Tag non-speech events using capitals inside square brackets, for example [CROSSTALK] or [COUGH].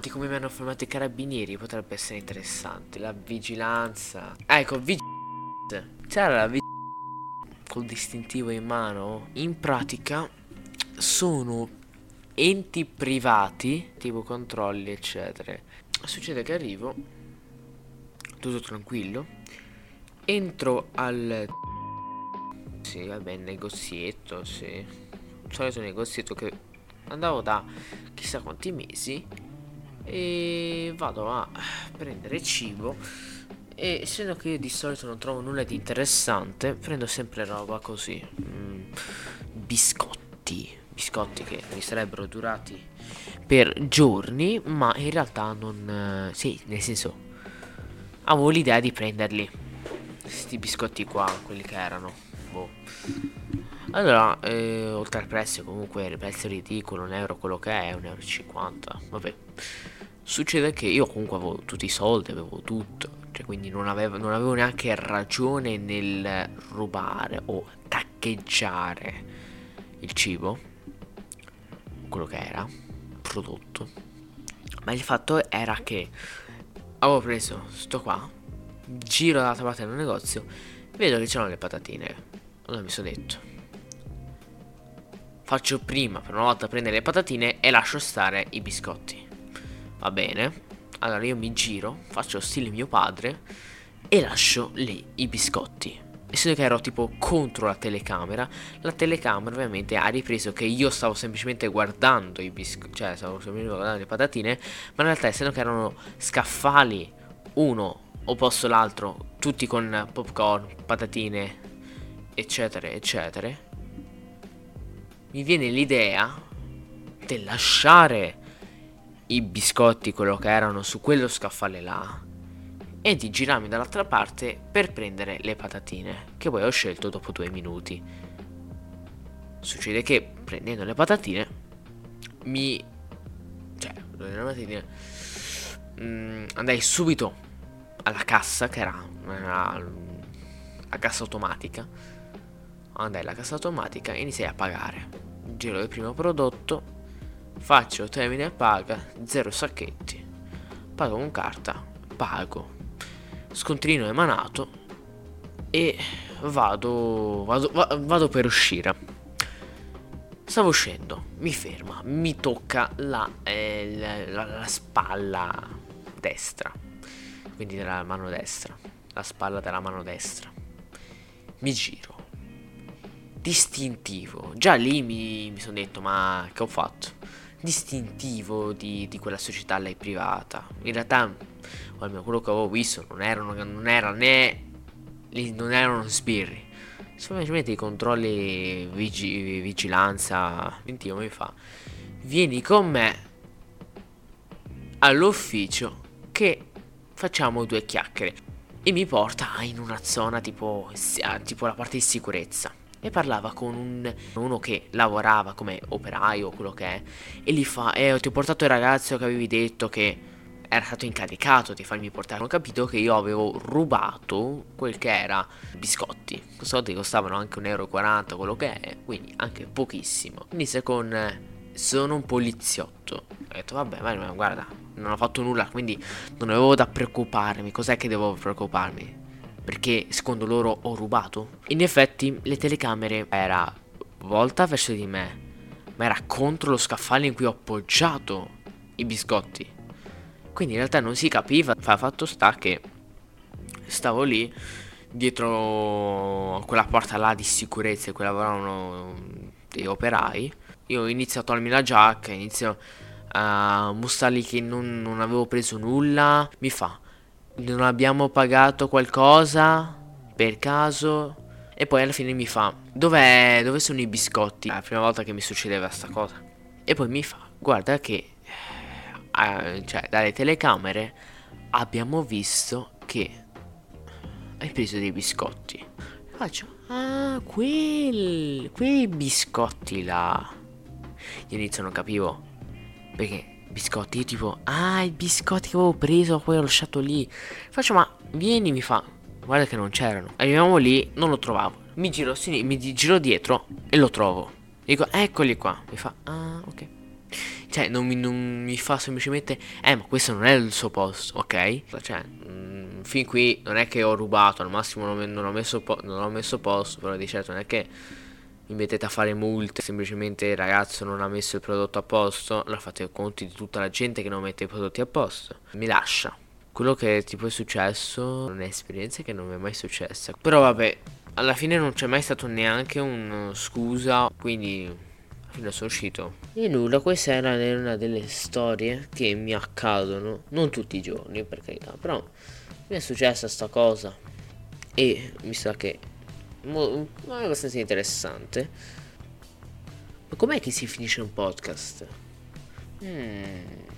Di come mi hanno fermato i carabinieri potrebbe essere interessante. La vigilanza. Ecco, vig... C'era la vig... col distintivo in mano. In pratica sono enti privati, tipo controlli, eccetera. Succede che arrivo, tutto tranquillo, entro al... [LAUGHS] Sì, vabbè, negozietto, sì. Il solito negozietto che andavo da chissà quanti mesi e vado a prendere cibo e essendo che io di solito non trovo nulla di interessante prendo sempre roba così mm, biscotti biscotti che mi sarebbero durati per giorni ma in realtà non eh, sì nel senso avevo l'idea di prenderli questi biscotti qua quelli che erano boh allora, eh, oltre al prezzo, comunque il prezzo ridicolo, un euro quello che è, un euro e 50. Vabbè. Succede che io comunque avevo tutti i soldi, avevo tutto. Cioè, quindi non avevo, non avevo neanche ragione nel rubare o taccheggiare il cibo. Quello che era, prodotto. Ma il fatto era che avevo preso sto qua, giro dall'altra parte del negozio, vedo che c'erano le patatine. Allora mi sono detto, Faccio prima per una volta prendere le patatine e lascio stare i biscotti. Va bene? Allora io mi giro, faccio stile mio padre e lascio lì i biscotti. Essendo che ero tipo contro la telecamera, la telecamera ovviamente ha ripreso che io stavo semplicemente guardando i biscotti, cioè stavo semplicemente guardando le patatine, ma in realtà essendo che erano scaffali uno opposto all'altro, tutti con popcorn, patatine, eccetera, eccetera, mi viene l'idea di lasciare i biscotti, quello che erano su quello scaffale là, e di girarmi dall'altra parte per prendere le patatine, che poi ho scelto dopo due minuti. Succede che prendendo le patatine mi... cioè, le patatine... Mm, andai subito alla cassa, che era, era la cassa automatica. Andai alla cassa automatica e iniziai a pagare giro il primo prodotto, faccio termine paga, zero sacchetti, pago con carta, pago, scontrino emanato e vado, vado, vado per uscire. Stavo uscendo, mi ferma, mi tocca la, eh, la, la, spalla destra, quindi della mano destra, la spalla della mano destra. Mi giro, distintivo. Già lì mi, mi sono detto, ma che ho fatto? Distintivo di, di, quella società lei privata. In realtà, o almeno quello che avevo visto, non erano, non era né. non erano sbirri. Semplicemente i controlli vigi, vigilanza. Mentimo mi fa. Vieni con me all'ufficio che facciamo due chiacchiere. E mi porta in una zona tipo, tipo la parte di sicurezza e parlava con un, uno che lavorava come operaio, quello che è, e gli fa, eh, ti ho portato il ragazzo che avevi detto che era stato incaricato di farmi portare. Ho capito che io avevo rubato quel che era biscotti. Soldi costavano anche 1,40 euro, quello che è, quindi anche pochissimo. Inizia con sono un poliziotto. Ho detto, vabbè, ma guarda, non ho fatto nulla, quindi non avevo da preoccuparmi. Cos'è che devo preoccuparmi? Perché secondo loro ho rubato. In effetti le telecamere era volta verso di me, ma era contro lo scaffale in cui ho appoggiato i biscotti. Quindi in realtà non si capiva. Fa fatto sta che stavo lì dietro quella porta là di sicurezza in cui lavoravano dei operai. Io ho iniziato a togliermi la giacca, inizio a mostrargli che non, non avevo preso nulla. Mi fa, non abbiamo pagato qualcosa per caso? E poi alla fine mi fa, dov'è, dove sono i biscotti? La prima volta che mi succedeva sta cosa. E poi mi fa, guarda che, eh, cioè, dalle telecamere abbiamo visto che hai preso dei biscotti. Faccio, ah, quel, quei biscotti là. Io inizio non capivo, perché biscotti. Io tipo, ah, i biscotti che avevo preso, poi ho lasciato lì. Faccio, ma vieni, mi fa. Guarda che non c'erano. Arriviamo lì, non lo trovavo. Mi giro, sì, mi giro dietro e lo trovo. Dico, eccoli qua. Mi fa, ah, ok. Cioè, non mi, non mi fa semplicemente, eh, ma questo non è il suo posto, ok? Cioè, mh, mm, fin qui non è che ho rubato, al massimo non, ho, messo po- non ho messo posto, però di certo non è che mi mettete a fare multe, semplicemente il ragazzo non ha messo il prodotto a posto, allora fate conti di tutta la gente che non mette i prodotti a posto. Mi lascia. Quello che tipo è successo è un'esperienza che non mi è mai successa. Però vabbè, alla fine non c'è mai stato neanche un scusa, quindi alla fine sono uscito. E nulla, questa era una delle storie che mi accadono, non tutti i giorni per carità, però mi è successa sta cosa e mi sa che mo- abbastanza interessante. Ma com'è che si finisce un podcast? Hmm.